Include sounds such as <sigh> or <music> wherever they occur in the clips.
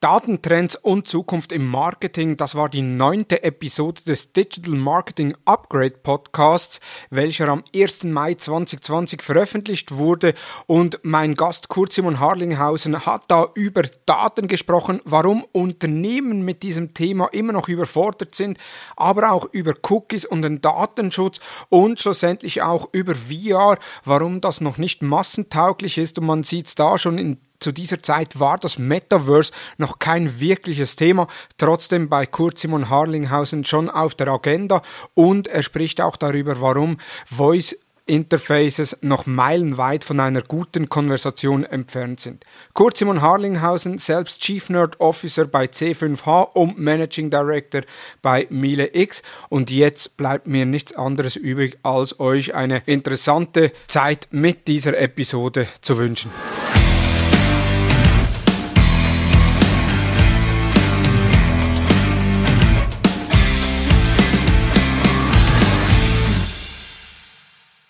Datentrends und Zukunft im Marketing. Das war die neunte Episode des Digital Marketing Upgrade Podcasts, welcher am 1. Mai 2020 veröffentlicht wurde. Und mein Gast Kurt Simon Harlinghausen hat da über Daten gesprochen, warum Unternehmen mit diesem Thema immer noch überfordert sind, aber auch über Cookies und den Datenschutz und schlussendlich auch über VR, warum das noch nicht massentauglich ist. Und man sieht es da schon in zu dieser Zeit war das Metaverse noch kein wirkliches Thema, trotzdem bei Kurt Simon Harlinghausen schon auf der Agenda und er spricht auch darüber, warum Voice Interfaces noch meilenweit von einer guten Konversation entfernt sind. Kurt Simon Harlinghausen, selbst Chief Nerd Officer bei C5H und Managing Director bei Miele X. Und jetzt bleibt mir nichts anderes übrig, als euch eine interessante Zeit mit dieser Episode zu wünschen.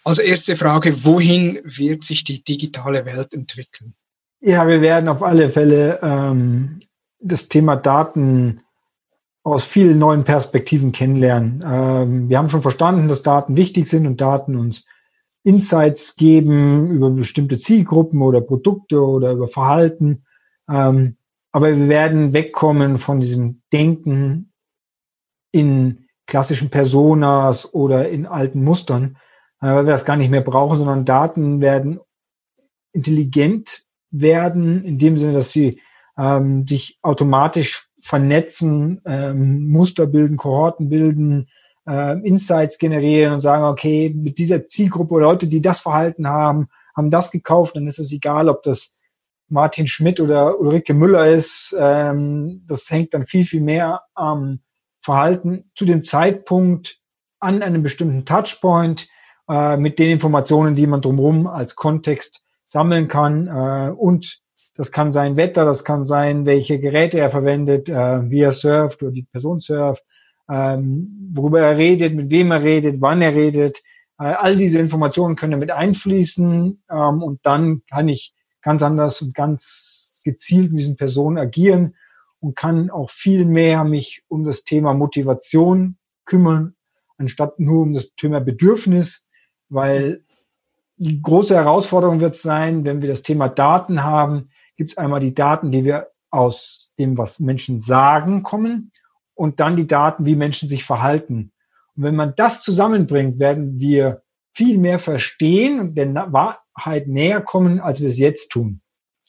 Also erste Frage, wohin wird sich die digitale Welt entwickeln? Ja, wir werden auf alle Fälle ähm, das Thema Daten aus vielen neuen Perspektiven kennenlernen. Ähm, wir haben schon verstanden, dass Daten wichtig sind und Daten uns Insights geben über bestimmte Zielgruppen oder Produkte oder über Verhalten. Ähm, aber wir werden wegkommen von diesem Denken in klassischen Personas oder in alten Mustern weil wir das gar nicht mehr brauchen, sondern Daten werden intelligent werden, in dem Sinne, dass sie ähm, sich automatisch vernetzen, ähm, Muster bilden, Kohorten bilden, äh, Insights generieren und sagen, okay, mit dieser Zielgruppe Leute, die das Verhalten haben, haben das gekauft, dann ist es egal, ob das Martin Schmidt oder Ulrike Müller ist. Ähm, das hängt dann viel, viel mehr am Verhalten zu dem Zeitpunkt an einem bestimmten Touchpoint äh, mit den Informationen, die man drumherum als Kontext sammeln kann. Äh, und das kann sein Wetter, das kann sein, welche Geräte er verwendet, äh, wie er surft oder die Person surft, ähm, worüber er redet, mit wem er redet, wann er redet. Äh, all diese Informationen können damit einfließen ähm, und dann kann ich ganz anders und ganz gezielt mit diesen Personen agieren und kann auch viel mehr mich um das Thema Motivation kümmern, anstatt nur um das Thema Bedürfnis, weil die große Herausforderung wird sein, wenn wir das Thema Daten haben, gibt es einmal die Daten, die wir aus dem, was Menschen sagen, kommen und dann die Daten, wie Menschen sich verhalten. Und wenn man das zusammenbringt, werden wir viel mehr verstehen und der Wahrheit näher kommen, als wir es jetzt tun.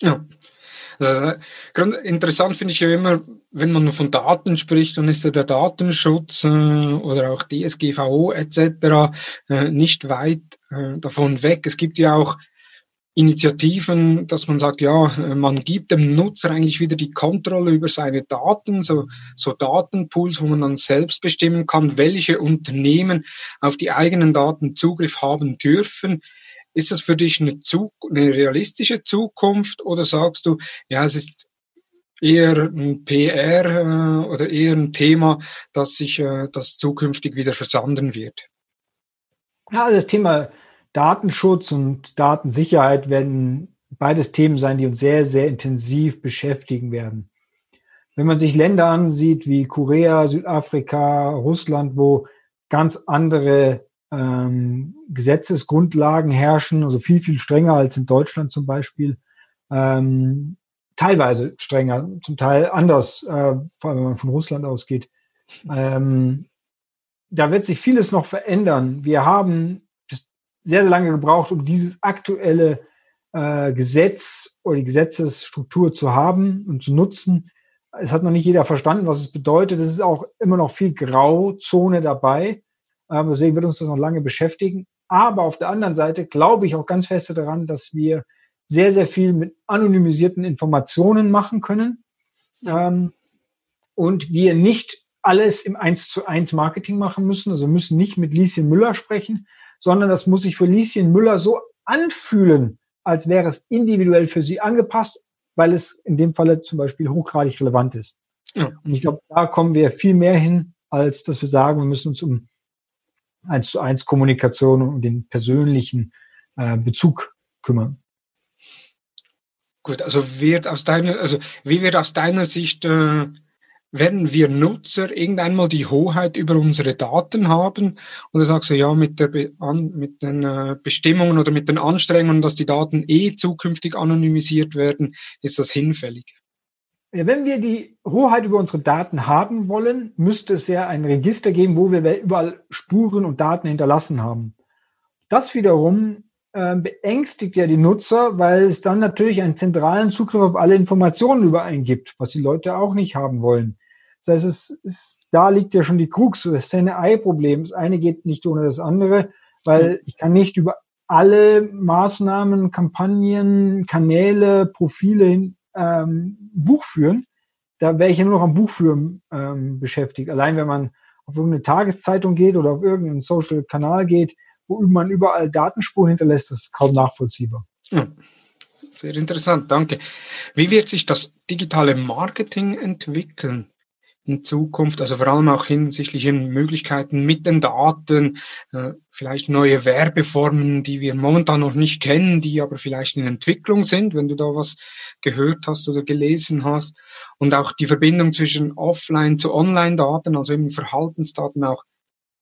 Ja. Also, interessant finde ich ja immer, wenn man von Daten spricht, dann ist ja der Datenschutz äh, oder auch DSGVO etc. Äh, nicht weit äh, davon weg. Es gibt ja auch Initiativen, dass man sagt, ja, man gibt dem Nutzer eigentlich wieder die Kontrolle über seine Daten, so, so Datenpools, wo man dann selbst bestimmen kann, welche Unternehmen auf die eigenen Daten Zugriff haben dürfen. Ist das für dich eine, Zug eine realistische Zukunft oder sagst du, ja, es ist eher ein PR äh, oder eher ein Thema, dass sich äh, das zukünftig wieder versanden wird? Ja, das Thema Datenschutz und Datensicherheit werden beides Themen sein, die uns sehr, sehr intensiv beschäftigen werden. Wenn man sich Länder ansieht wie Korea, Südafrika, Russland, wo ganz andere ähm, Gesetzesgrundlagen herrschen, also viel, viel strenger als in Deutschland zum Beispiel, ähm, teilweise strenger, zum Teil anders, äh, vor allem wenn man von Russland ausgeht. Ähm, da wird sich vieles noch verändern. Wir haben sehr, sehr lange gebraucht, um dieses aktuelle äh, Gesetz oder die Gesetzesstruktur zu haben und zu nutzen. Es hat noch nicht jeder verstanden, was es bedeutet. Es ist auch immer noch viel Grauzone dabei. Ähm, deswegen wird uns das noch lange beschäftigen. Aber auf der anderen Seite glaube ich auch ganz fest daran, dass wir sehr, sehr viel mit anonymisierten Informationen machen können. Ähm, und wir nicht alles im 1 zu 1 Marketing machen müssen. Also müssen nicht mit Lieschen Müller sprechen, sondern das muss sich für Lieschen Müller so anfühlen, als wäre es individuell für sie angepasst, weil es in dem Falle zum Beispiel hochgradig relevant ist. Ja. Und ich glaube, da kommen wir viel mehr hin, als dass wir sagen, wir müssen uns um eins zu eins Kommunikation und den persönlichen äh, Bezug kümmern. Gut, also wird aus deiner, also wie wird aus deiner Sicht äh, werden wir Nutzer irgendwann mal die Hoheit über unsere Daten haben? Oder sagst du, ja, mit, der an, mit den äh, Bestimmungen oder mit den Anstrengungen, dass die Daten eh zukünftig anonymisiert werden, ist das hinfällig? Wenn wir die Hoheit über unsere Daten haben wollen, müsste es ja ein Register geben, wo wir überall Spuren und Daten hinterlassen haben. Das wiederum äh, beängstigt ja die Nutzer, weil es dann natürlich einen zentralen Zugriff auf alle Informationen über einen gibt, was die Leute auch nicht haben wollen. Das heißt, es ist, da liegt ja schon die Krux, das Henne-Ei-Problem. Das eine geht nicht ohne das andere, weil ich kann nicht über alle Maßnahmen, Kampagnen, Kanäle, Profile ähm, Buch führen. Da wäre ich ja nur noch am Buchführen ähm, beschäftigt. Allein wenn man auf irgendeine Tageszeitung geht oder auf irgendeinen Social-Kanal geht, wo man überall Datenspuren hinterlässt, das ist kaum nachvollziehbar. Hm. Sehr interessant, danke. Wie wird sich das digitale Marketing entwickeln? In Zukunft, also vor allem auch hinsichtlich Möglichkeiten mit den Daten, äh, vielleicht neue Werbeformen, die wir momentan noch nicht kennen, die aber vielleicht in Entwicklung sind, wenn du da was gehört hast oder gelesen hast. Und auch die Verbindung zwischen Offline zu Online-Daten, also eben Verhaltensdaten auch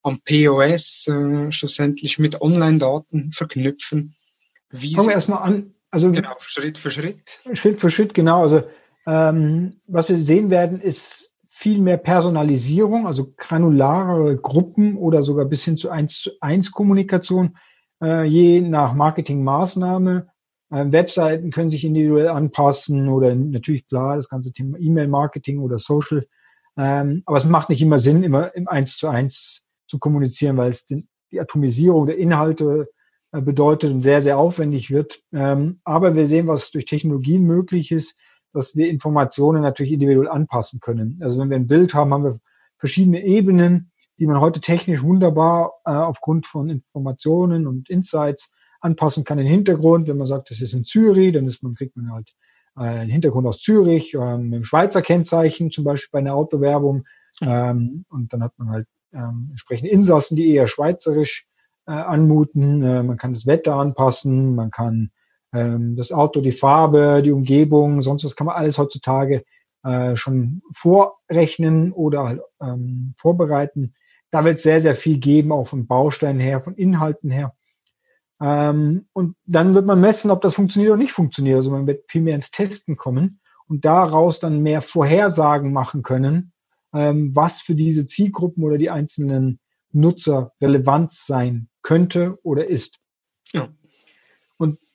am POS äh, schlussendlich mit Online-Daten verknüpfen. Wie Fangen wir erstmal an. Also genau, Schritt für Schritt. Schritt für Schritt, genau. Also ähm, was wir sehen werden, ist viel mehr Personalisierung, also granularere Gruppen oder sogar bis hin zu 1 zu 1 Kommunikation, äh, je nach Marketingmaßnahme. Äh, Webseiten können sich individuell anpassen oder natürlich klar das ganze Thema E-Mail-Marketing oder Social. Ähm, aber es macht nicht immer Sinn, immer im 1 zu 1 zu kommunizieren, weil es den, die Atomisierung der Inhalte äh, bedeutet und sehr, sehr aufwendig wird. Ähm, aber wir sehen, was durch Technologien möglich ist dass wir Informationen natürlich individuell anpassen können. Also wenn wir ein Bild haben, haben wir verschiedene Ebenen, die man heute technisch wunderbar äh, aufgrund von Informationen und Insights anpassen kann. Den Hintergrund, wenn man sagt, das ist in Zürich, dann ist man, kriegt man halt äh, einen Hintergrund aus Zürich, ähm, mit dem Schweizer Kennzeichen, zum Beispiel bei einer Autowerbung. Ähm, und dann hat man halt ähm, entsprechende Insassen, die eher schweizerisch äh, anmuten. Äh, man kann das Wetter anpassen, man kann das Auto, die Farbe, die Umgebung, sonst was kann man alles heutzutage äh, schon vorrechnen oder halt, ähm, vorbereiten. Da wird es sehr, sehr viel geben, auch von Bausteinen her, von Inhalten her. Ähm, und dann wird man messen, ob das funktioniert oder nicht funktioniert. Also man wird viel mehr ins Testen kommen und daraus dann mehr Vorhersagen machen können, ähm, was für diese Zielgruppen oder die einzelnen Nutzer relevant sein könnte oder ist. Ja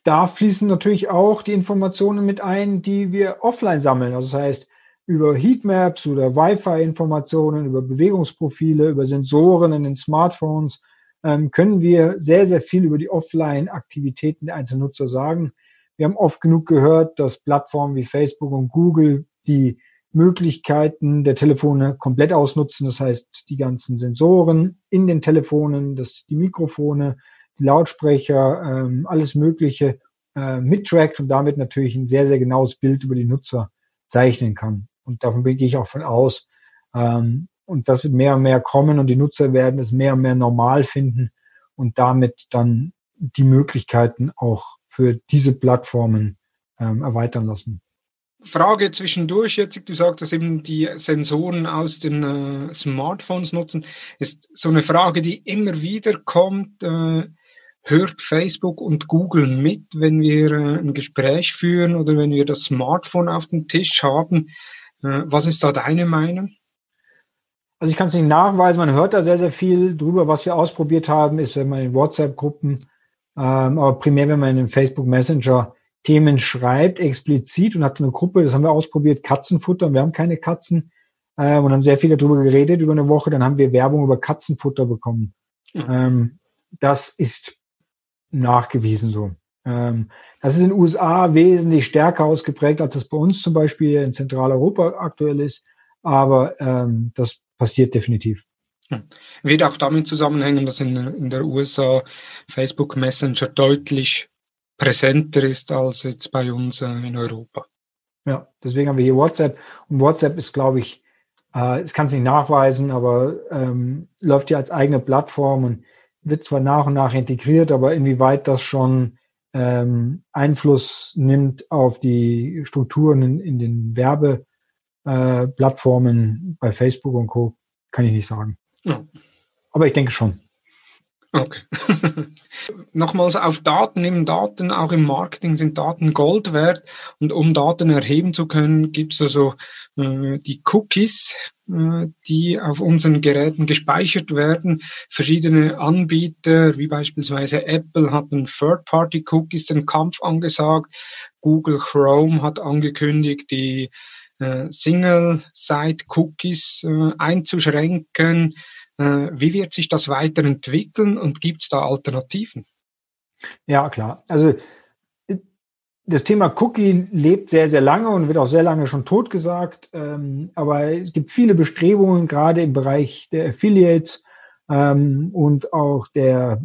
da fließen natürlich auch die Informationen mit ein, die wir offline sammeln. Also das heißt, über Heatmaps oder Wi-Fi-Informationen, über Bewegungsprofile, über Sensoren in den Smartphones ähm, können wir sehr, sehr viel über die Offline-Aktivitäten der einzelnen Nutzer sagen. Wir haben oft genug gehört, dass Plattformen wie Facebook und Google die Möglichkeiten der Telefone komplett ausnutzen. Das heißt, die ganzen Sensoren in den Telefonen, das, die Mikrofone, Lautsprecher, ähm, alles Mögliche äh, mittrackt und damit natürlich ein sehr, sehr genaues Bild über die Nutzer zeichnen kann. Und davon gehe ich auch von aus. Ähm, und das wird mehr und mehr kommen und die Nutzer werden es mehr und mehr normal finden und damit dann die Möglichkeiten auch für diese Plattformen ähm, erweitern lassen. Frage zwischendurch jetzt, du sagst, dass eben die Sensoren aus den äh, Smartphones nutzen, ist so eine Frage, die immer wieder kommt. Äh, hört Facebook und Google mit, wenn wir äh, ein Gespräch führen oder wenn wir das Smartphone auf dem Tisch haben. Äh, was ist da deine Meinung? Also ich kann es nicht nachweisen, man hört da sehr, sehr viel drüber. Was wir ausprobiert haben, ist, wenn man in WhatsApp-Gruppen, ähm, aber primär, wenn man in den Facebook Messenger Themen schreibt, explizit und hat eine Gruppe, das haben wir ausprobiert, Katzenfutter. Wir haben keine Katzen äh, und haben sehr viel darüber geredet über eine Woche. Dann haben wir Werbung über Katzenfutter bekommen. Mhm. Ähm, das ist nachgewiesen so. Ähm, das ist in den USA wesentlich stärker ausgeprägt, als es bei uns zum Beispiel in Zentraleuropa aktuell ist. Aber ähm, das passiert definitiv. Wird auch damit zusammenhängen, dass in, in der USA Facebook Messenger deutlich präsenter ist als jetzt bei uns äh, in Europa. Ja, deswegen haben wir hier WhatsApp. Und WhatsApp ist, glaube ich, äh, es kann es nicht nachweisen, aber ähm, läuft ja als eigene Plattform und wird zwar nach und nach integriert, aber inwieweit das schon ähm, Einfluss nimmt auf die Strukturen in, in den Werbeplattformen äh, bei Facebook und Co., kann ich nicht sagen. Ja. Aber ich denke schon. Okay. <laughs> Nochmals auf Daten, eben Daten, auch im Marketing sind Daten Gold wert. Und um Daten erheben zu können, gibt es also äh, die Cookies, äh, die auf unseren Geräten gespeichert werden. Verschiedene Anbieter, wie beispielsweise Apple, hatten Third-Party-Cookies den Kampf angesagt. Google Chrome hat angekündigt, die äh, Single-Site-Cookies äh, einzuschränken. Äh, wie wird sich das weiterentwickeln und gibt es da Alternativen? Ja, klar. Also das Thema Cookie lebt sehr, sehr lange und wird auch sehr lange schon totgesagt. Ähm, aber es gibt viele Bestrebungen, gerade im Bereich der Affiliates ähm, und auch der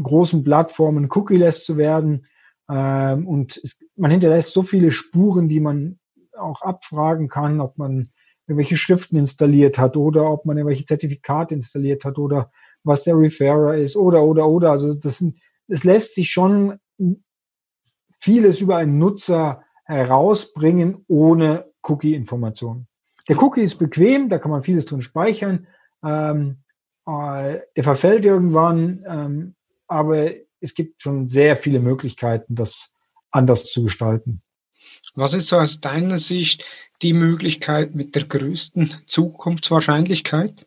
großen Plattformen cookie-less zu werden. Ähm, und man hinterlässt so viele Spuren, die man auch abfragen kann, ob man irgendwelche Schriften installiert hat oder ob man irgendwelche Zertifikate installiert hat oder was der Referrer ist oder, oder, oder. Also das sind, es lässt sich schon vieles über einen Nutzer herausbringen ohne Cookie-Informationen. Der Cookie ist bequem, da kann man vieles drin speichern. Ähm, äh, der verfällt irgendwann, ähm, aber es gibt schon sehr viele Möglichkeiten, das anders zu gestalten. Was ist so aus deiner Sicht die Möglichkeit mit der größten Zukunftswahrscheinlichkeit?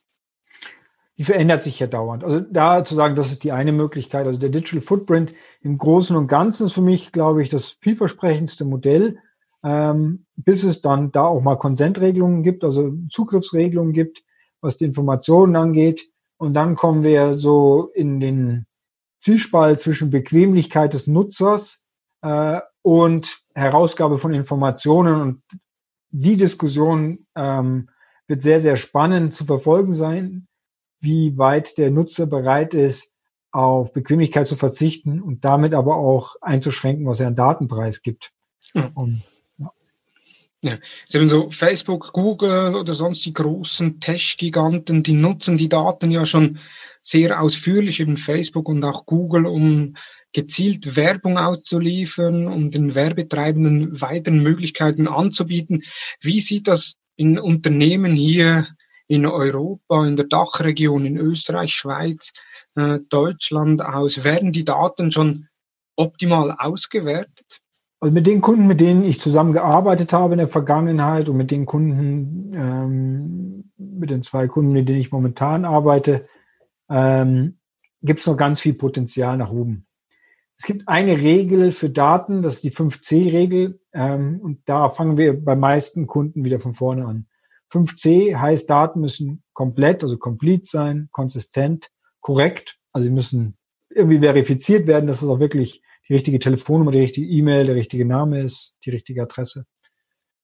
Die verändert sich ja dauernd. Also da zu sagen, das ist die eine Möglichkeit. Also der Digital Footprint im Großen und Ganzen ist für mich, glaube ich, das vielversprechendste Modell, ähm, bis es dann da auch mal Konsentregelungen gibt, also Zugriffsregelungen gibt, was die Informationen angeht. Und dann kommen wir so in den Zielspalt zwischen Bequemlichkeit des Nutzers äh, und Herausgabe von Informationen. Und die Diskussion ähm, wird sehr, sehr spannend zu verfolgen sein, wie weit der Nutzer bereit ist, auf Bequemlichkeit zu verzichten und damit aber auch einzuschränken, was er an Datenpreis gibt. Ja. Und, ja. Ja, Sie haben so Facebook, Google oder sonst die großen Tech-Giganten, die nutzen die Daten ja schon sehr ausführlich, eben Facebook und auch Google, um gezielt Werbung auszuliefern, um den Werbetreibenden weiteren Möglichkeiten anzubieten. Wie sieht das in Unternehmen hier in Europa, in der Dachregion, in Österreich, Schweiz, äh, Deutschland aus? Werden die Daten schon optimal ausgewertet? Also mit den Kunden, mit denen ich zusammengearbeitet habe in der Vergangenheit und mit den Kunden, ähm, mit den zwei Kunden, mit denen ich momentan arbeite, ähm, gibt es noch ganz viel Potenzial nach oben. Es gibt eine Regel für Daten, das ist die 5C-Regel. Ähm, und da fangen wir bei meisten Kunden wieder von vorne an. 5C heißt, Daten müssen komplett, also complete sein, konsistent, korrekt. Also sie müssen irgendwie verifiziert werden, dass es auch wirklich die richtige Telefonnummer, die richtige E-Mail, der richtige Name ist, die richtige Adresse.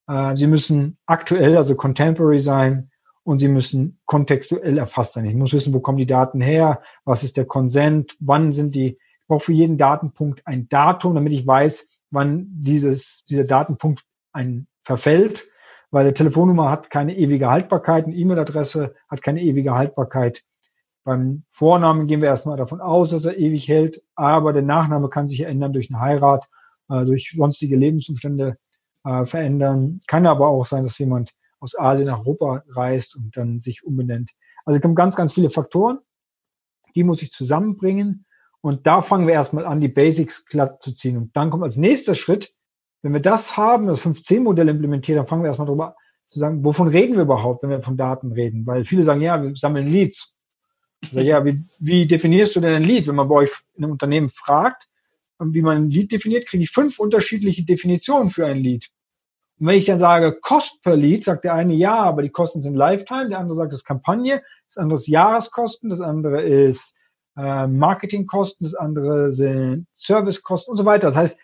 Äh, sie müssen aktuell, also contemporary sein und sie müssen kontextuell erfasst sein. Ich muss wissen, wo kommen die Daten her, was ist der Consent, wann sind die ich brauche für jeden Datenpunkt ein Datum, damit ich weiß, wann dieses, dieser Datenpunkt ein verfällt, weil eine Telefonnummer hat keine ewige Haltbarkeit, eine E-Mail-Adresse hat keine ewige Haltbarkeit. Beim Vornamen gehen wir erstmal davon aus, dass er ewig hält, aber der Nachname kann sich ändern durch eine Heirat, äh, durch sonstige Lebensumstände äh, verändern. Kann aber auch sein, dass jemand aus Asien nach Europa reist und dann sich umbenennt. Also es kommen ganz, ganz viele Faktoren, die muss ich zusammenbringen und da fangen wir erstmal an, die Basics glatt zu ziehen. Und dann kommt als nächster Schritt, wenn wir das haben, das 5C-Modell implementiert, dann fangen wir erstmal drüber zu sagen, wovon reden wir überhaupt, wenn wir von Daten reden? Weil viele sagen, ja, wir sammeln Leads. Also, ja, wie, wie definierst du denn ein Lead? Wenn man bei euch in einem Unternehmen fragt, wie man ein Lead definiert, kriege ich fünf unterschiedliche Definitionen für ein Lead. Und wenn ich dann sage, Cost per Lead, sagt der eine, ja, aber die Kosten sind Lifetime, der andere sagt, das ist Kampagne, das andere ist Jahreskosten, das andere ist äh, Marketingkosten, das andere sind Servicekosten und so weiter. Das heißt,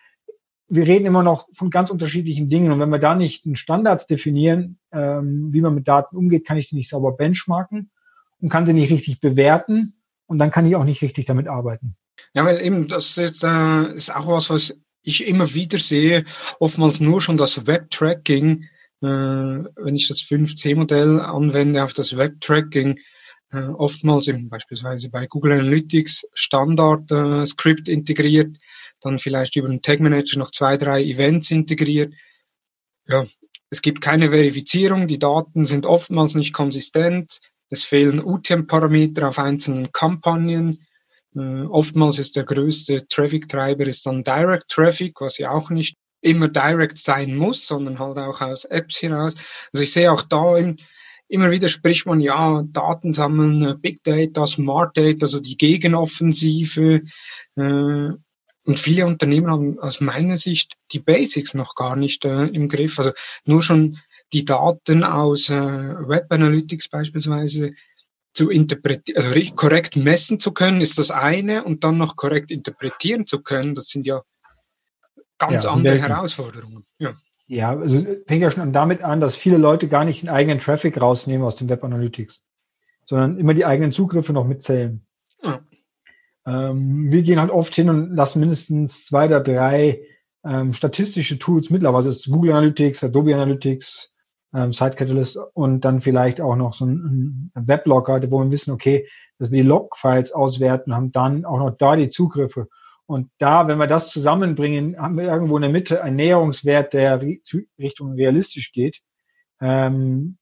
wir reden immer noch von ganz unterschiedlichen Dingen. Und wenn wir da nicht einen Standards definieren, ähm, wie man mit Daten umgeht, kann ich die nicht sauber benchmarken und kann sie nicht richtig bewerten. Und dann kann ich auch nicht richtig damit arbeiten. Ja, weil eben, das ist, äh, ist auch was, was ich immer wieder sehe. Oftmals nur schon das Web-Tracking. Äh, wenn ich das 5C-Modell anwende auf das Web-Tracking, äh, oftmals eben beispielsweise bei Google Analytics Standard äh, integriert, dann vielleicht über den Tag Manager noch zwei, drei Events integriert. Ja, es gibt keine Verifizierung, die Daten sind oftmals nicht konsistent, es fehlen UTM-Parameter auf einzelnen Kampagnen. Äh, oftmals ist der größte Traffic-Treiber dann Direct Traffic, was ja auch nicht immer direct sein muss, sondern halt auch aus Apps hinaus. Also ich sehe auch da im, immer wieder spricht man ja Daten sammeln, äh, Big Data, Smart Data, also die Gegenoffensive. Äh, und viele Unternehmen haben aus meiner Sicht die Basics noch gar nicht äh, im Griff. Also nur schon die Daten aus äh, Web Analytics beispielsweise zu interpretieren, also korrekt messen zu können, ist das eine und dann noch korrekt interpretieren zu können, das sind ja ganz ja, andere Herausforderungen. Ja. Ja, also fängt ja schon damit an, dass viele Leute gar nicht den eigenen Traffic rausnehmen aus dem Web Analytics, sondern immer die eigenen Zugriffe noch mitzählen. Ja. Ähm, wir gehen halt oft hin und lassen mindestens zwei oder drei ähm, statistische Tools mittlerweile, also Google Analytics, Adobe Analytics, ähm, Site Catalyst und dann vielleicht auch noch so ein, ein Weblogger, wo wir wissen, okay, dass wir die Log-Files auswerten, haben dann auch noch da die Zugriffe. Und da, wenn wir das zusammenbringen, haben wir irgendwo in der Mitte einen Näherungswert, der Richtung realistisch geht. Ähm,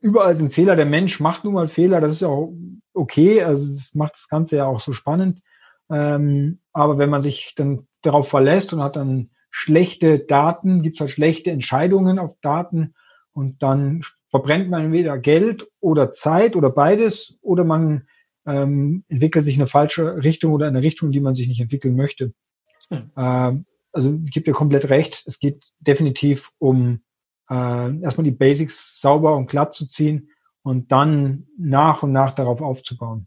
überall sind Fehler. Der Mensch macht nun mal Fehler. Das ist ja auch okay. Also das macht das Ganze ja auch so spannend. Ähm, aber wenn man sich dann darauf verlässt und hat dann schlechte Daten, gibt es halt schlechte Entscheidungen auf Daten und dann verbrennt man entweder Geld oder Zeit oder beides oder man ähm, entwickelt sich in eine falsche Richtung oder in eine Richtung, die man sich nicht entwickeln möchte. Mhm. Ähm, also ich gebe dir komplett recht. Es geht definitiv um äh, erstmal die Basics sauber und glatt zu ziehen und dann nach und nach darauf aufzubauen.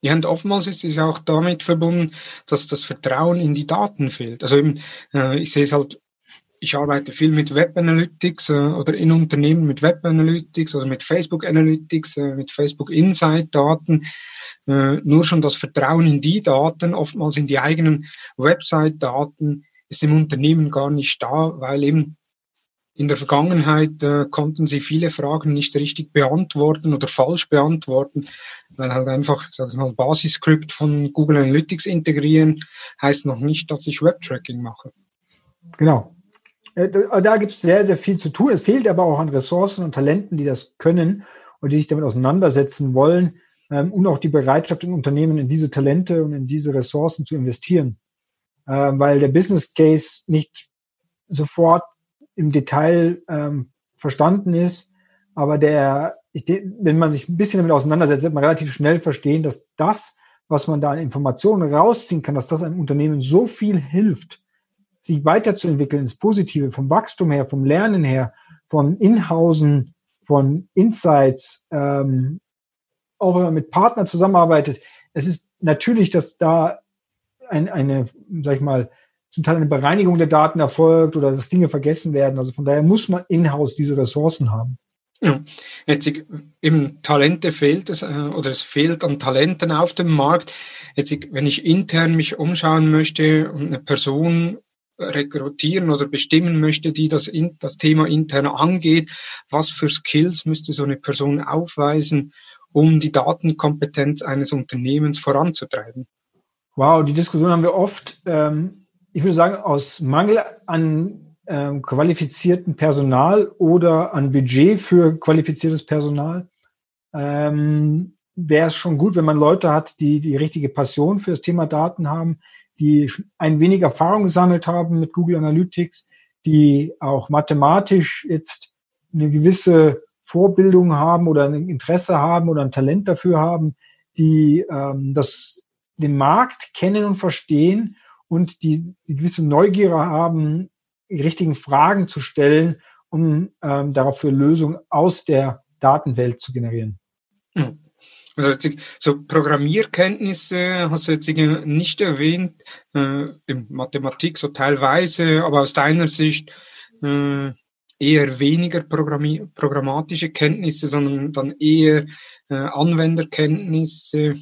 Ja, und oftmals ist es auch damit verbunden, dass das Vertrauen in die Daten fehlt. Also eben, äh, ich sehe es halt ich arbeite viel mit Web Analytics äh, oder in Unternehmen mit Web Analytics oder mit Facebook Analytics, äh, mit Facebook Insight Daten. Äh, nur schon das Vertrauen in die Daten, oftmals in die eigenen Website Daten, ist im Unternehmen gar nicht da, weil eben in der Vergangenheit äh, konnten sie viele Fragen nicht richtig beantworten oder falsch beantworten, weil halt einfach, sag ich mal, Basisscript von Google Analytics integrieren heißt noch nicht, dass ich Webtracking mache. Genau. Äh, da gibt es sehr, sehr viel zu tun. Es fehlt aber auch an Ressourcen und Talenten, die das können und die sich damit auseinandersetzen wollen ähm, und auch die Bereitschaft im Unternehmen in diese Talente und in diese Ressourcen zu investieren. Ähm, weil der Business Case nicht sofort im Detail ähm, verstanden ist, aber der, wenn man sich ein bisschen damit auseinandersetzt, wird man relativ schnell verstehen, dass das, was man da an Informationen rausziehen kann, dass das einem Unternehmen so viel hilft, sich weiterzuentwickeln ins Positive, vom Wachstum her, vom Lernen her, von Inhausen, von Insights, ähm, auch wenn man mit Partnern zusammenarbeitet. Es ist natürlich, dass da ein, eine, sag ich mal, zum Teil eine Bereinigung der Daten erfolgt oder dass Dinge vergessen werden. Also von daher muss man in-house diese Ressourcen haben. Ja. Jetzt im Talente fehlt es äh, oder es fehlt an Talenten auf dem Markt. Jetzt, wenn ich intern mich umschauen möchte und eine Person rekrutieren oder bestimmen möchte, die das, in, das Thema intern angeht, was für Skills müsste so eine Person aufweisen, um die Datenkompetenz eines Unternehmens voranzutreiben? Wow, die Diskussion haben wir oft, ähm, ich würde sagen, aus Mangel an ähm, qualifizierten Personal oder an Budget für qualifiziertes Personal. Ähm, Wäre es schon gut, wenn man Leute hat, die die richtige Passion für das Thema Daten haben, die ein wenig Erfahrung gesammelt haben mit Google Analytics, die auch mathematisch jetzt eine gewisse Vorbildung haben oder ein Interesse haben oder ein Talent dafür haben, die ähm, das, den Markt kennen und verstehen und die, die gewisse Neugier haben, die richtigen Fragen zu stellen, um ähm, dafür Lösungen aus der Datenwelt zu generieren. Mhm. Also so Programmierkenntnisse hast du jetzt nicht erwähnt, äh, in Mathematik so teilweise, aber aus deiner Sicht äh, eher weniger Programmi programmatische Kenntnisse, sondern dann eher äh, Anwenderkenntnisse,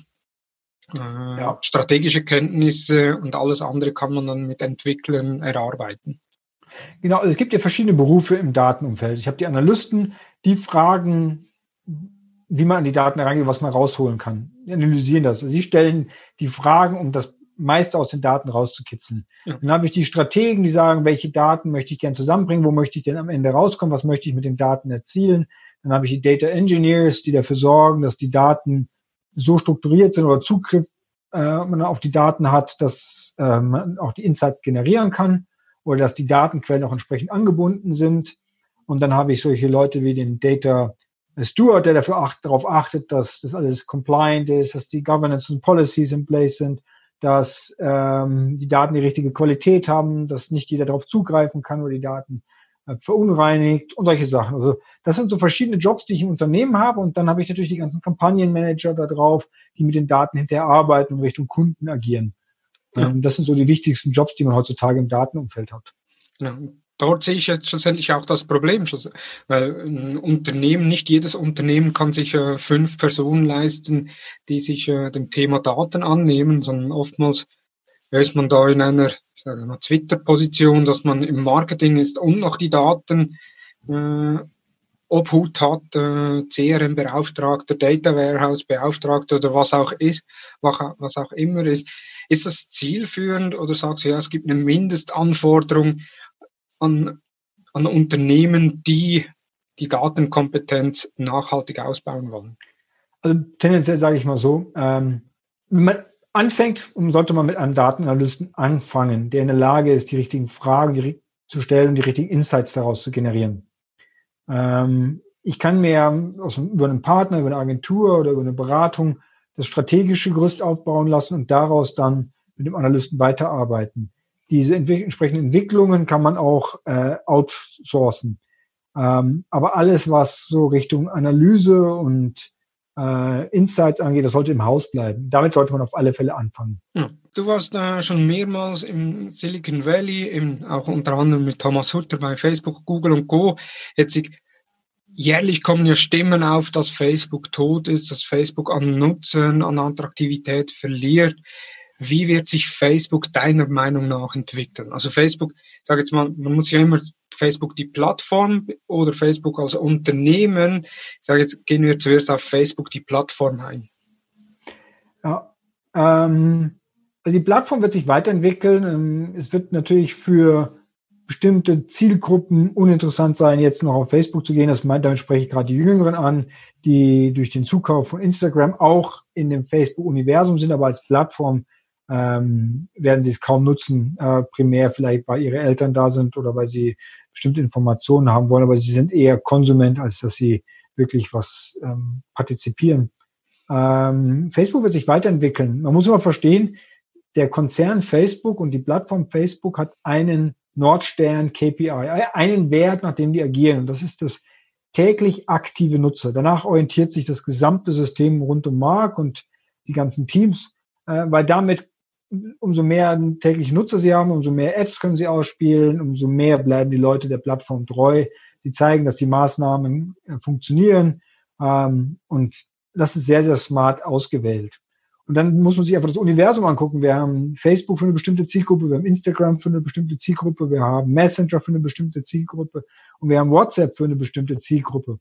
äh, ja. strategische Kenntnisse und alles andere kann man dann mit Entwicklern erarbeiten. Genau, also es gibt ja verschiedene Berufe im Datenumfeld. Ich habe die Analysten, die fragen, wie man an die Daten herangeht, was man rausholen kann. Die analysieren das. Sie stellen die Fragen, um das meiste aus den Daten rauszukitzeln. Ja. Dann habe ich die Strategen, die sagen, welche Daten möchte ich gern zusammenbringen, wo möchte ich denn am Ende rauskommen, was möchte ich mit den Daten erzielen. Dann habe ich die Data Engineers, die dafür sorgen, dass die Daten so strukturiert sind oder Zugriff äh, man auf die Daten hat, dass äh, man auch die Insights generieren kann oder dass die Datenquellen auch entsprechend angebunden sind. Und dann habe ich solche Leute wie den Data Steward, der dafür acht, darauf achtet, dass das alles compliant ist, dass die Governance und Policies in place sind, dass ähm, die Daten die richtige Qualität haben, dass nicht jeder darauf zugreifen kann oder die Daten äh, verunreinigt und solche Sachen. Also das sind so verschiedene Jobs, die ich im Unternehmen habe und dann habe ich natürlich die ganzen Kampagnenmanager da drauf, die mit den Daten hinterher arbeiten und Richtung Kunden agieren. Ja. Ähm, das sind so die wichtigsten Jobs, die man heutzutage im Datenumfeld hat. Ja, dort sehe ich jetzt schlussendlich auch das Problem, weil ein Unternehmen, nicht jedes Unternehmen kann sich äh, fünf Personen leisten, die sich äh, dem Thema Daten annehmen, sondern oftmals ist man da in einer, ich sage mal, Twitter-Position, dass man im Marketing ist und noch die Daten äh, Obhut hat, äh, CRM-Beauftragter, Data Warehouse-Beauftragter oder was auch ist, was auch immer ist. Ist das zielführend oder sagst du, ja, es gibt eine Mindestanforderung an, an Unternehmen, die die Datenkompetenz nachhaltig ausbauen wollen? Also tendenziell sage ich mal so, ähm, wenn man anfängt, sollte man mit einem Datenanalysten anfangen, der in der Lage ist, die richtigen Fragen zu stellen und die richtigen Insights daraus zu generieren. Ähm, ich kann mir aus, über einen Partner, über eine Agentur oder über eine Beratung das strategische Gerüst aufbauen lassen und daraus dann mit dem Analysten weiterarbeiten. Diese entwick entsprechenden Entwicklungen kann man auch äh, outsourcen. Ähm, aber alles, was so Richtung Analyse und äh, Insights angeht, das sollte im Haus bleiben. Damit sollte man auf alle Fälle anfangen. Ja. Du warst äh, schon mehrmals im Silicon Valley, im, auch unter anderem mit Thomas Hutter bei Facebook, Google und Co. Jetzt jährlich kommen ja Stimmen auf, dass Facebook tot ist, dass Facebook an Nutzern, an Attraktivität verliert. Wie wird sich Facebook deiner Meinung nach entwickeln? Also Facebook, ich sage jetzt mal, man muss ja immer Facebook die Plattform oder Facebook als Unternehmen. Ich sage jetzt, gehen wir zuerst auf Facebook die Plattform ein. Ja, ähm, also die Plattform wird sich weiterentwickeln. Ähm, es wird natürlich für bestimmte Zielgruppen uninteressant sein, jetzt noch auf Facebook zu gehen. Das meint, damit spreche ich gerade die Jüngeren an, die durch den Zukauf von Instagram auch in dem Facebook-Universum sind, aber als Plattform ähm, werden sie es kaum nutzen, äh, primär vielleicht, weil ihre Eltern da sind oder weil sie bestimmte Informationen haben wollen, aber sie sind eher Konsument, als dass sie wirklich was ähm, partizipieren. Ähm, Facebook wird sich weiterentwickeln. Man muss immer verstehen, der Konzern Facebook und die Plattform Facebook hat einen Nordstern KPI, einen Wert, nach dem die agieren. Und das ist das täglich aktive Nutzer. Danach orientiert sich das gesamte System rund um Mark und die ganzen Teams, äh, weil damit umso mehr täglich Nutzer sie haben, umso mehr Apps können sie ausspielen, umso mehr bleiben die Leute der Plattform treu. Sie zeigen, dass die Maßnahmen äh, funktionieren ähm, und das ist sehr, sehr smart ausgewählt. Und dann muss man sich einfach das Universum angucken. Wir haben Facebook für eine bestimmte Zielgruppe, wir haben Instagram für eine bestimmte Zielgruppe, wir haben Messenger für eine bestimmte Zielgruppe und wir haben WhatsApp für eine bestimmte Zielgruppe.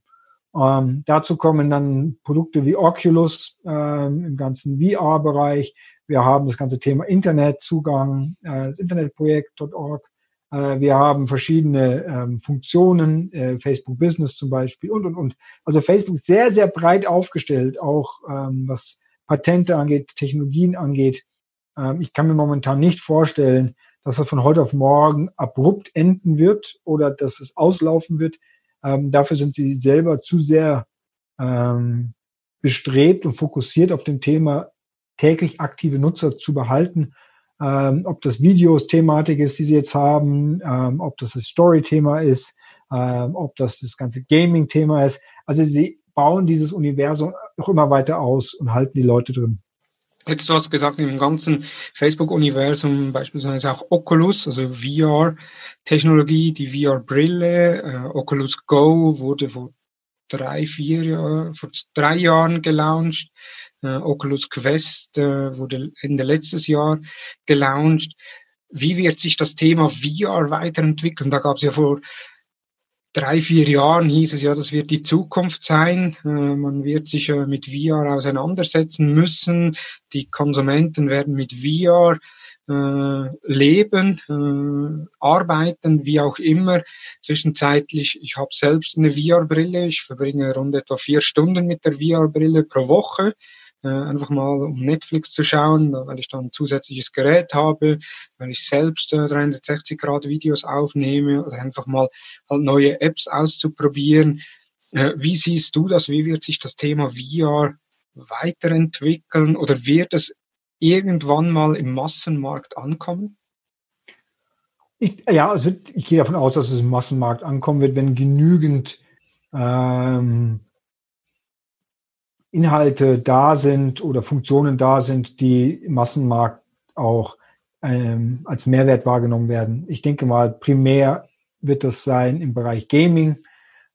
Ähm, dazu kommen dann Produkte wie Oculus ähm, im ganzen VR-Bereich. Wir haben das ganze Thema Internetzugang, äh, das Internetprojekt.org. Äh, wir haben verschiedene ähm, Funktionen, äh, Facebook Business zum Beispiel und, und, und. Also Facebook ist sehr, sehr breit aufgestellt, auch ähm, was Patente angeht, Technologien angeht. Ähm, ich kann mir momentan nicht vorstellen, dass es von heute auf morgen abrupt enden wird oder dass es auslaufen wird. Ähm, dafür sind sie selber zu sehr ähm, bestrebt und fokussiert auf dem Thema täglich aktive Nutzer zu behalten. Ähm, ob das Videos Thematik ist, die sie jetzt haben, ähm, ob das das Story-Thema ist, ähm, ob das das ganze Gaming-Thema ist. Also sie bauen dieses Universum noch immer weiter aus und halten die Leute drin. Jetzt du hast gesagt, im ganzen Facebook-Universum beispielsweise auch Oculus, also VR-Technologie, die VR-Brille, äh, Oculus Go wurde vor drei, vier vor drei Jahren gelauncht. Äh, Oculus Quest äh, wurde Ende letztes Jahr gelauncht. Wie wird sich das Thema VR weiterentwickeln? Da gab es ja vor drei, vier Jahren hieß es ja, das wird die Zukunft sein. Äh, man wird sich äh, mit VR auseinandersetzen müssen. Die Konsumenten werden mit VR äh, leben, äh, arbeiten, wie auch immer. Zwischenzeitlich, ich habe selbst eine VR-Brille. Ich verbringe rund etwa vier Stunden mit der VR-Brille pro Woche äh, einfach mal um Netflix zu schauen, weil ich dann ein zusätzliches Gerät habe, weil ich selbst äh, 360 Grad Videos aufnehme oder einfach mal halt neue Apps auszuprobieren. Äh, wie siehst du das? Wie wird sich das Thema VR weiterentwickeln oder wird es irgendwann mal im Massenmarkt ankommen? Ich, ja, also ich gehe davon aus, dass es im Massenmarkt ankommen wird, wenn genügend ähm, Inhalte da sind oder Funktionen da sind, die im Massenmarkt auch ähm, als Mehrwert wahrgenommen werden. Ich denke mal, primär wird das sein im Bereich Gaming.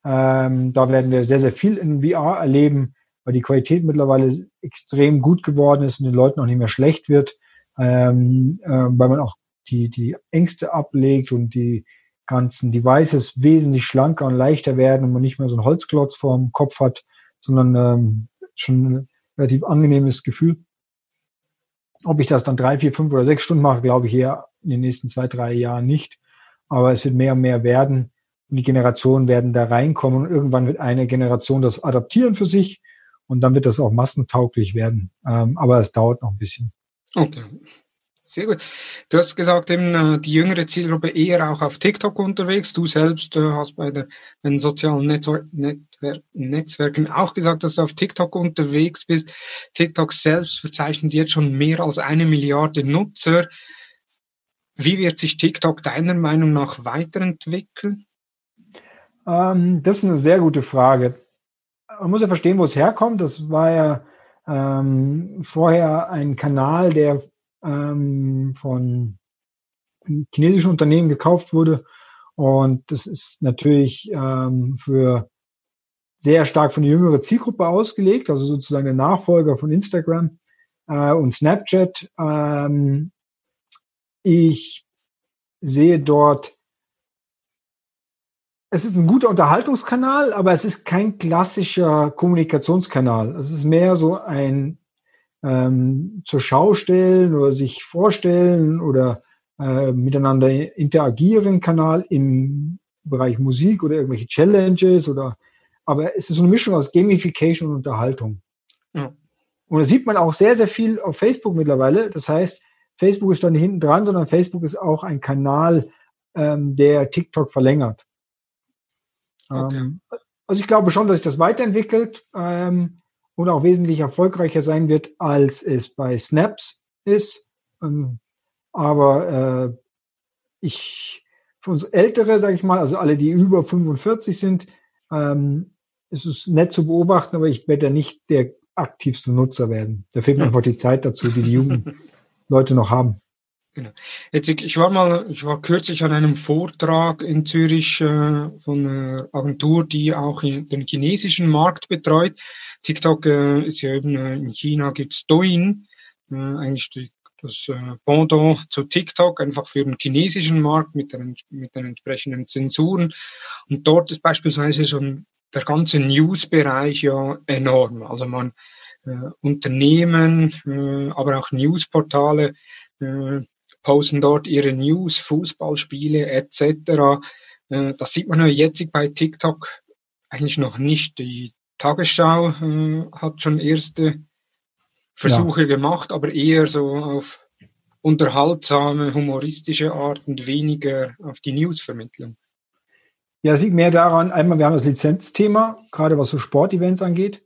Ähm, da werden wir sehr, sehr viel in VR erleben, weil die Qualität mittlerweile extrem gut geworden ist und den Leuten auch nicht mehr schlecht wird, ähm, äh, weil man auch die, die Ängste ablegt und die ganzen Devices wesentlich schlanker und leichter werden und man nicht mehr so einen Holzklotz vorm Kopf hat, sondern ähm, schon ein relativ angenehmes Gefühl. Ob ich das dann drei, vier, fünf oder sechs Stunden mache, glaube ich eher in den nächsten zwei, drei Jahren nicht. Aber es wird mehr und mehr werden und die Generationen werden da reinkommen und irgendwann wird eine Generation das adaptieren für sich und dann wird das auch massentauglich werden. Ähm, aber es dauert noch ein bisschen. Okay. Sehr gut. Du hast gesagt, eben äh, die jüngere Zielgruppe eher auch auf TikTok unterwegs. Du selbst äh, hast bei der, den sozialen Netzwer Netzwer Netzwerken auch gesagt, dass du auf TikTok unterwegs bist. TikTok selbst verzeichnet jetzt schon mehr als eine Milliarde Nutzer. Wie wird sich TikTok deiner Meinung nach weiterentwickeln? Ähm, das ist eine sehr gute Frage. Man muss ja verstehen, wo es herkommt. Das war ja ähm, vorher ein Kanal, der ähm, von chinesischen Unternehmen gekauft wurde. Und das ist natürlich ähm, für sehr stark von der jüngeren Zielgruppe ausgelegt, also sozusagen der Nachfolger von Instagram äh, und Snapchat. Ähm, ich sehe dort, es ist ein guter Unterhaltungskanal, aber es ist kein klassischer Kommunikationskanal. Es ist mehr so ein ähm, zur Schau stellen oder sich vorstellen oder äh, miteinander interagieren Kanal im Bereich Musik oder irgendwelche Challenges oder aber es ist so eine Mischung aus Gamification und Unterhaltung. Ja. Und da sieht man auch sehr, sehr viel auf Facebook mittlerweile. Das heißt, Facebook ist dann nicht hinten dran, sondern Facebook ist auch ein Kanal, ähm, der TikTok verlängert. Okay. Ähm, also ich glaube schon, dass sich das weiterentwickelt. Ähm, und auch wesentlich erfolgreicher sein wird, als es bei Snaps ist. Ähm, aber äh, ich, für uns Ältere, sage ich mal, also alle, die über 45 sind, ähm, ist es nett zu beobachten, aber ich werde nicht der aktivste Nutzer werden. Da fehlt mir einfach die Zeit dazu, die die jungen <laughs> Leute noch haben. Genau. Jetzt, ich war mal, ich war kürzlich an einem Vortrag in Zürich äh, von einer Agentur, die auch den chinesischen Markt betreut. TikTok äh, ist ja eben äh, in China gibt's Douyin, äh, eigentlich das äh, Pendant zu TikTok, einfach für den chinesischen Markt mit, den, mit den entsprechenden Zensuren. Und dort ist beispielsweise schon der ganze News-Bereich ja enorm. Also man äh, Unternehmen, äh, aber auch Newsportale äh, posten dort ihre News, Fußballspiele etc. Äh, das sieht man ja jetzt bei TikTok eigentlich noch nicht. Die Tagesschau äh, hat schon erste Versuche ja. gemacht, aber eher so auf unterhaltsame, humoristische Art und weniger auf die Newsvermittlung. Ja, es liegt mehr daran, einmal, wir haben das Lizenzthema, gerade was so Sportevents angeht.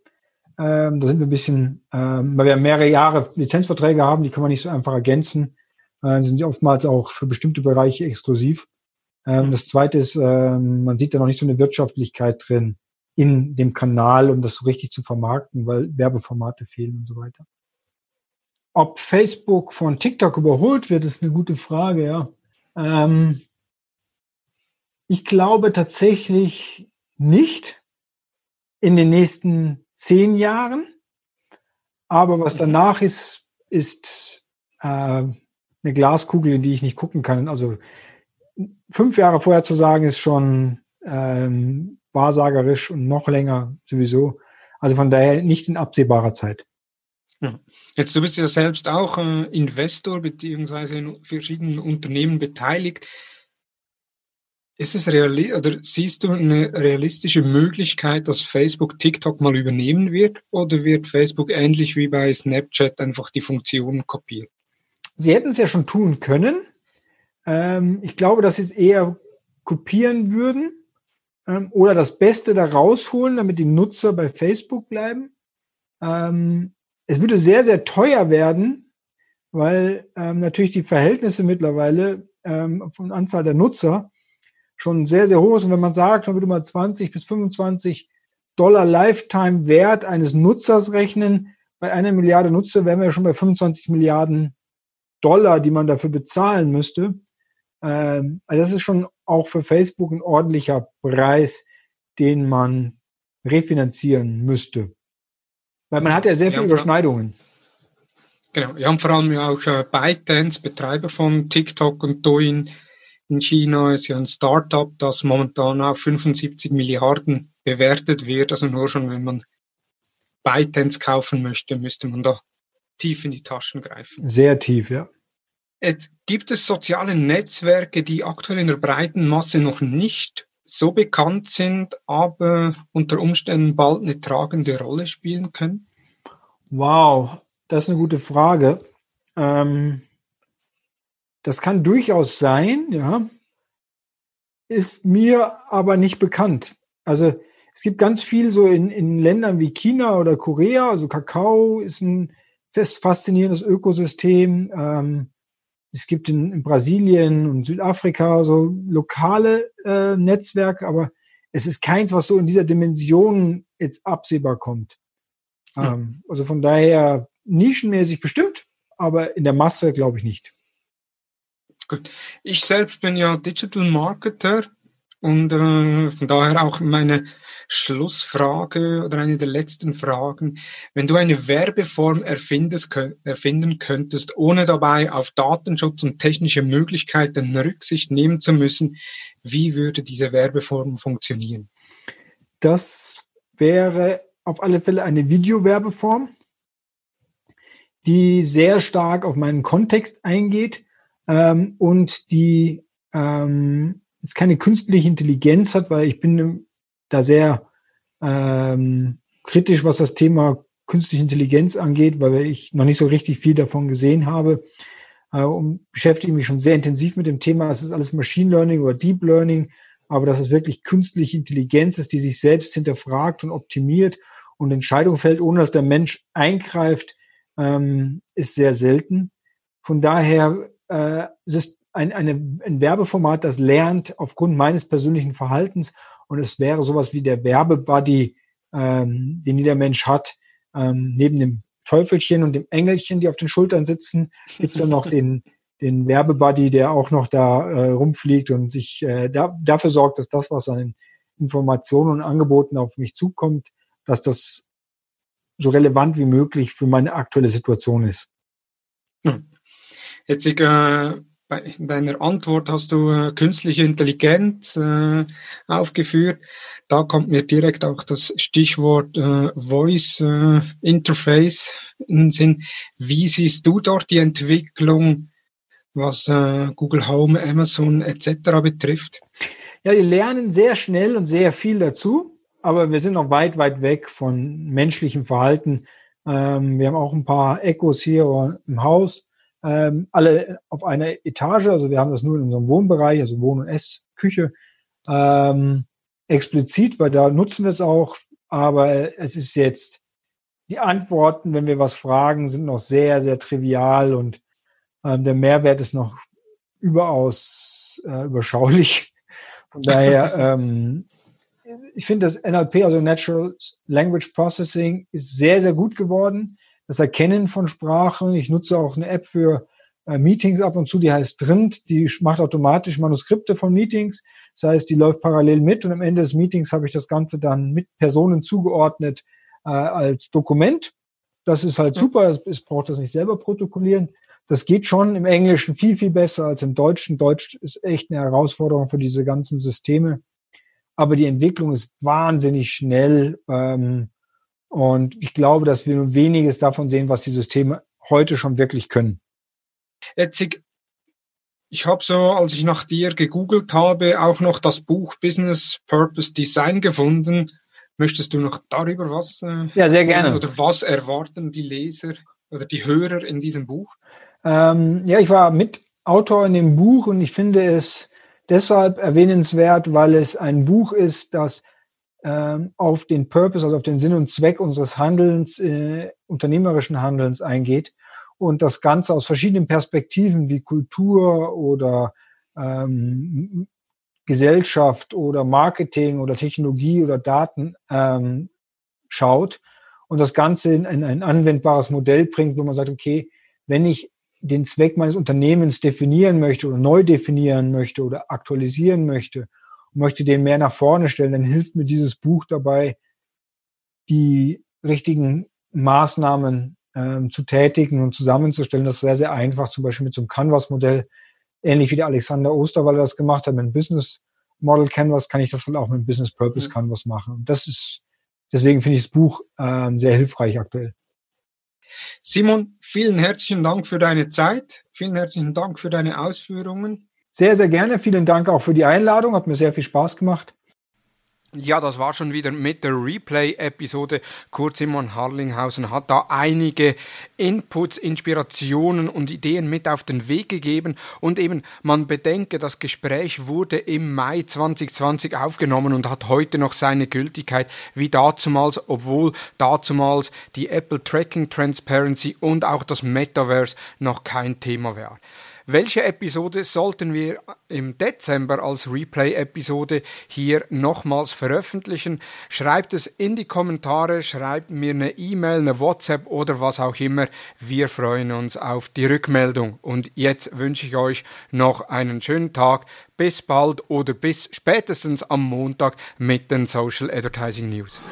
Ähm, da sind wir ein bisschen, ähm, weil wir mehrere Jahre Lizenzverträge haben, die kann man nicht so einfach ergänzen äh, sind oftmals auch für bestimmte Bereiche exklusiv. Ähm, das zweite ist, ähm, man sieht da noch nicht so eine Wirtschaftlichkeit drin in dem Kanal, um das so richtig zu vermarkten, weil Werbeformate fehlen und so weiter. Ob Facebook von TikTok überholt wird, ist eine gute Frage, ja. Ähm, ich glaube tatsächlich nicht in den nächsten zehn Jahren. Aber was danach ist, ist äh, eine Glaskugel, in die ich nicht gucken kann. Also fünf Jahre vorher zu sagen, ist schon ähm, wahrsagerisch und noch länger sowieso. Also von daher nicht in absehbarer Zeit. Jetzt, du bist ja selbst auch äh, Investor beziehungsweise in verschiedenen Unternehmen beteiligt. Ist es reali oder siehst du eine realistische Möglichkeit, dass Facebook TikTok mal übernehmen wird? Oder wird Facebook ähnlich wie bei Snapchat einfach die Funktionen kopieren? Sie hätten es ja schon tun können. Ähm, ich glaube, dass sie es eher kopieren würden ähm, oder das Beste da rausholen, damit die Nutzer bei Facebook bleiben. Ähm, es würde sehr, sehr teuer werden, weil ähm, natürlich die Verhältnisse mittlerweile ähm, von Anzahl der Nutzer schon sehr, sehr hoch ist. Und wenn man sagt, man würde mal 20 bis 25 Dollar Lifetime Wert eines Nutzers rechnen, bei einer Milliarde Nutzer wären wir schon bei 25 Milliarden Dollar, die man dafür bezahlen müsste. Ähm, also das ist schon auch für Facebook ein ordentlicher Preis, den man refinanzieren müsste. Weil man hat ja sehr viele Überschneidungen. Genau, wir haben vor allem ja auch äh, ByteDance, Betreiber von TikTok und Douyin, in China ist ja ein Startup, das momentan auf 75 Milliarden bewertet wird. Also nur schon, wenn man ByteDance kaufen möchte, müsste man da tief in die Taschen greifen. Sehr tief, ja. Es gibt es soziale Netzwerke, die aktuell in der breiten Masse noch nicht so bekannt sind, aber unter Umständen bald eine tragende Rolle spielen können? Wow, das ist eine gute Frage. Ähm, das kann durchaus sein, ja, ist mir aber nicht bekannt. Also es gibt ganz viel so in, in Ländern wie China oder Korea, also Kakao ist ein fest faszinierendes Ökosystem. Ähm, es gibt in, in, Brasilien und Südafrika so lokale äh, Netzwerke, aber es ist keins, was so in dieser Dimension jetzt absehbar kommt. Hm. Ähm, also von daher nischenmäßig bestimmt, aber in der Masse glaube ich nicht. Gut. Ich selbst bin ja Digital Marketer und äh, von daher auch meine Schlussfrage oder eine der letzten Fragen. Wenn du eine Werbeform erfindest, erfinden könntest, ohne dabei auf Datenschutz und technische Möglichkeiten Rücksicht nehmen zu müssen, wie würde diese Werbeform funktionieren? Das wäre auf alle Fälle eine Videowerbeform, die sehr stark auf meinen Kontext eingeht ähm, und die ähm, jetzt keine künstliche Intelligenz hat, weil ich bin da sehr ähm, kritisch, was das Thema künstliche Intelligenz angeht, weil ich noch nicht so richtig viel davon gesehen habe äh, und beschäftige mich schon sehr intensiv mit dem Thema. Es ist alles Machine Learning oder Deep Learning, aber dass es wirklich künstliche Intelligenz ist, die sich selbst hinterfragt und optimiert und Entscheidungen fällt, ohne dass der Mensch eingreift, ähm, ist sehr selten. Von daher äh, es ist ein, eine, ein Werbeformat, das lernt aufgrund meines persönlichen Verhaltens und es wäre sowas wie der Werbebuddy, ähm, den jeder Mensch hat. Ähm, neben dem Teufelchen und dem Engelchen, die auf den Schultern sitzen, gibt es dann noch <laughs> den, den Werbebuddy, der auch noch da äh, rumfliegt und sich äh, da, dafür sorgt, dass das, was an Informationen und Angeboten auf mich zukommt, dass das so relevant wie möglich für meine aktuelle Situation ist. Hm. Jetzt äh, bei, in deiner Antwort hast du äh, künstliche Intelligenz äh, aufgeführt. Da kommt mir direkt auch das Stichwort äh, Voice äh, Interface in den Sinn. Wie siehst du dort die Entwicklung, was äh, Google Home, Amazon etc. betrifft? Ja, die lernen sehr schnell und sehr viel dazu, aber wir sind noch weit, weit weg von menschlichem Verhalten. Ähm, wir haben auch ein paar Echos hier im Haus ähm, alle auf einer Etage. Also wir haben das nur in unserem Wohnbereich, also Wohn- und Essküche, ähm, explizit, weil da nutzen wir es auch. Aber es ist jetzt, die Antworten, wenn wir was fragen, sind noch sehr, sehr trivial und ähm, der Mehrwert ist noch überaus äh, überschaulich. Von <laughs> daher, ähm, ich finde das NLP, also Natural Language Processing, ist sehr, sehr gut geworden das Erkennen von Sprachen. Ich nutze auch eine App für äh, Meetings ab und zu, die heißt Drind, die macht automatisch Manuskripte von Meetings. Das heißt, die läuft parallel mit und am Ende des Meetings habe ich das Ganze dann mit Personen zugeordnet äh, als Dokument. Das ist halt super, es, es braucht das nicht selber protokollieren. Das geht schon im Englischen viel, viel besser als im Deutschen. Deutsch ist echt eine Herausforderung für diese ganzen Systeme. aber die Entwicklung ist wahnsinnig schnell. Ähm, und ich glaube, dass wir nur weniges davon sehen, was die Systeme heute schon wirklich können. Jetzt, ich habe so, als ich nach dir gegoogelt habe, auch noch das Buch Business Purpose Design gefunden. Möchtest du noch darüber was? Äh, ja, sehr gerne. Oder was erwarten die Leser oder die Hörer in diesem Buch? Ähm, ja, ich war Mitautor in dem Buch und ich finde es deshalb erwähnenswert, weil es ein Buch ist, das auf den Purpose, also auf den Sinn und Zweck unseres Handelns, äh, unternehmerischen Handelns eingeht und das Ganze aus verschiedenen Perspektiven wie Kultur oder ähm, Gesellschaft oder Marketing oder Technologie oder Daten ähm, schaut und das Ganze in, in ein anwendbares Modell bringt, wo man sagt, okay, wenn ich den Zweck meines Unternehmens definieren möchte oder neu definieren möchte oder aktualisieren möchte möchte den mehr nach vorne stellen, dann hilft mir dieses Buch dabei, die richtigen Maßnahmen ähm, zu tätigen und zusammenzustellen. Das ist sehr, sehr einfach, zum Beispiel mit so einem Canvas-Modell, ähnlich wie der Alexander Osterwalder das gemacht hat mit einem Business Model Canvas, kann ich das dann auch mit einem Business Purpose mhm. Canvas machen. Und das ist, deswegen finde ich das Buch ähm, sehr hilfreich aktuell. Simon, vielen herzlichen Dank für deine Zeit. Vielen herzlichen Dank für deine Ausführungen. Sehr, sehr gerne. Vielen Dank auch für die Einladung. Hat mir sehr viel Spaß gemacht. Ja, das war schon wieder mit der Replay-Episode. Kurt Simon Harlinghausen hat da einige Inputs, Inspirationen und Ideen mit auf den Weg gegeben. Und eben, man bedenke, das Gespräch wurde im Mai 2020 aufgenommen und hat heute noch seine Gültigkeit wie dazumals, obwohl dazumals die Apple Tracking Transparency und auch das Metaverse noch kein Thema wäre. Welche Episode sollten wir im Dezember als Replay-Episode hier nochmals veröffentlichen? Schreibt es in die Kommentare, schreibt mir eine E-Mail, eine WhatsApp oder was auch immer. Wir freuen uns auf die Rückmeldung. Und jetzt wünsche ich euch noch einen schönen Tag. Bis bald oder bis spätestens am Montag mit den Social Advertising News.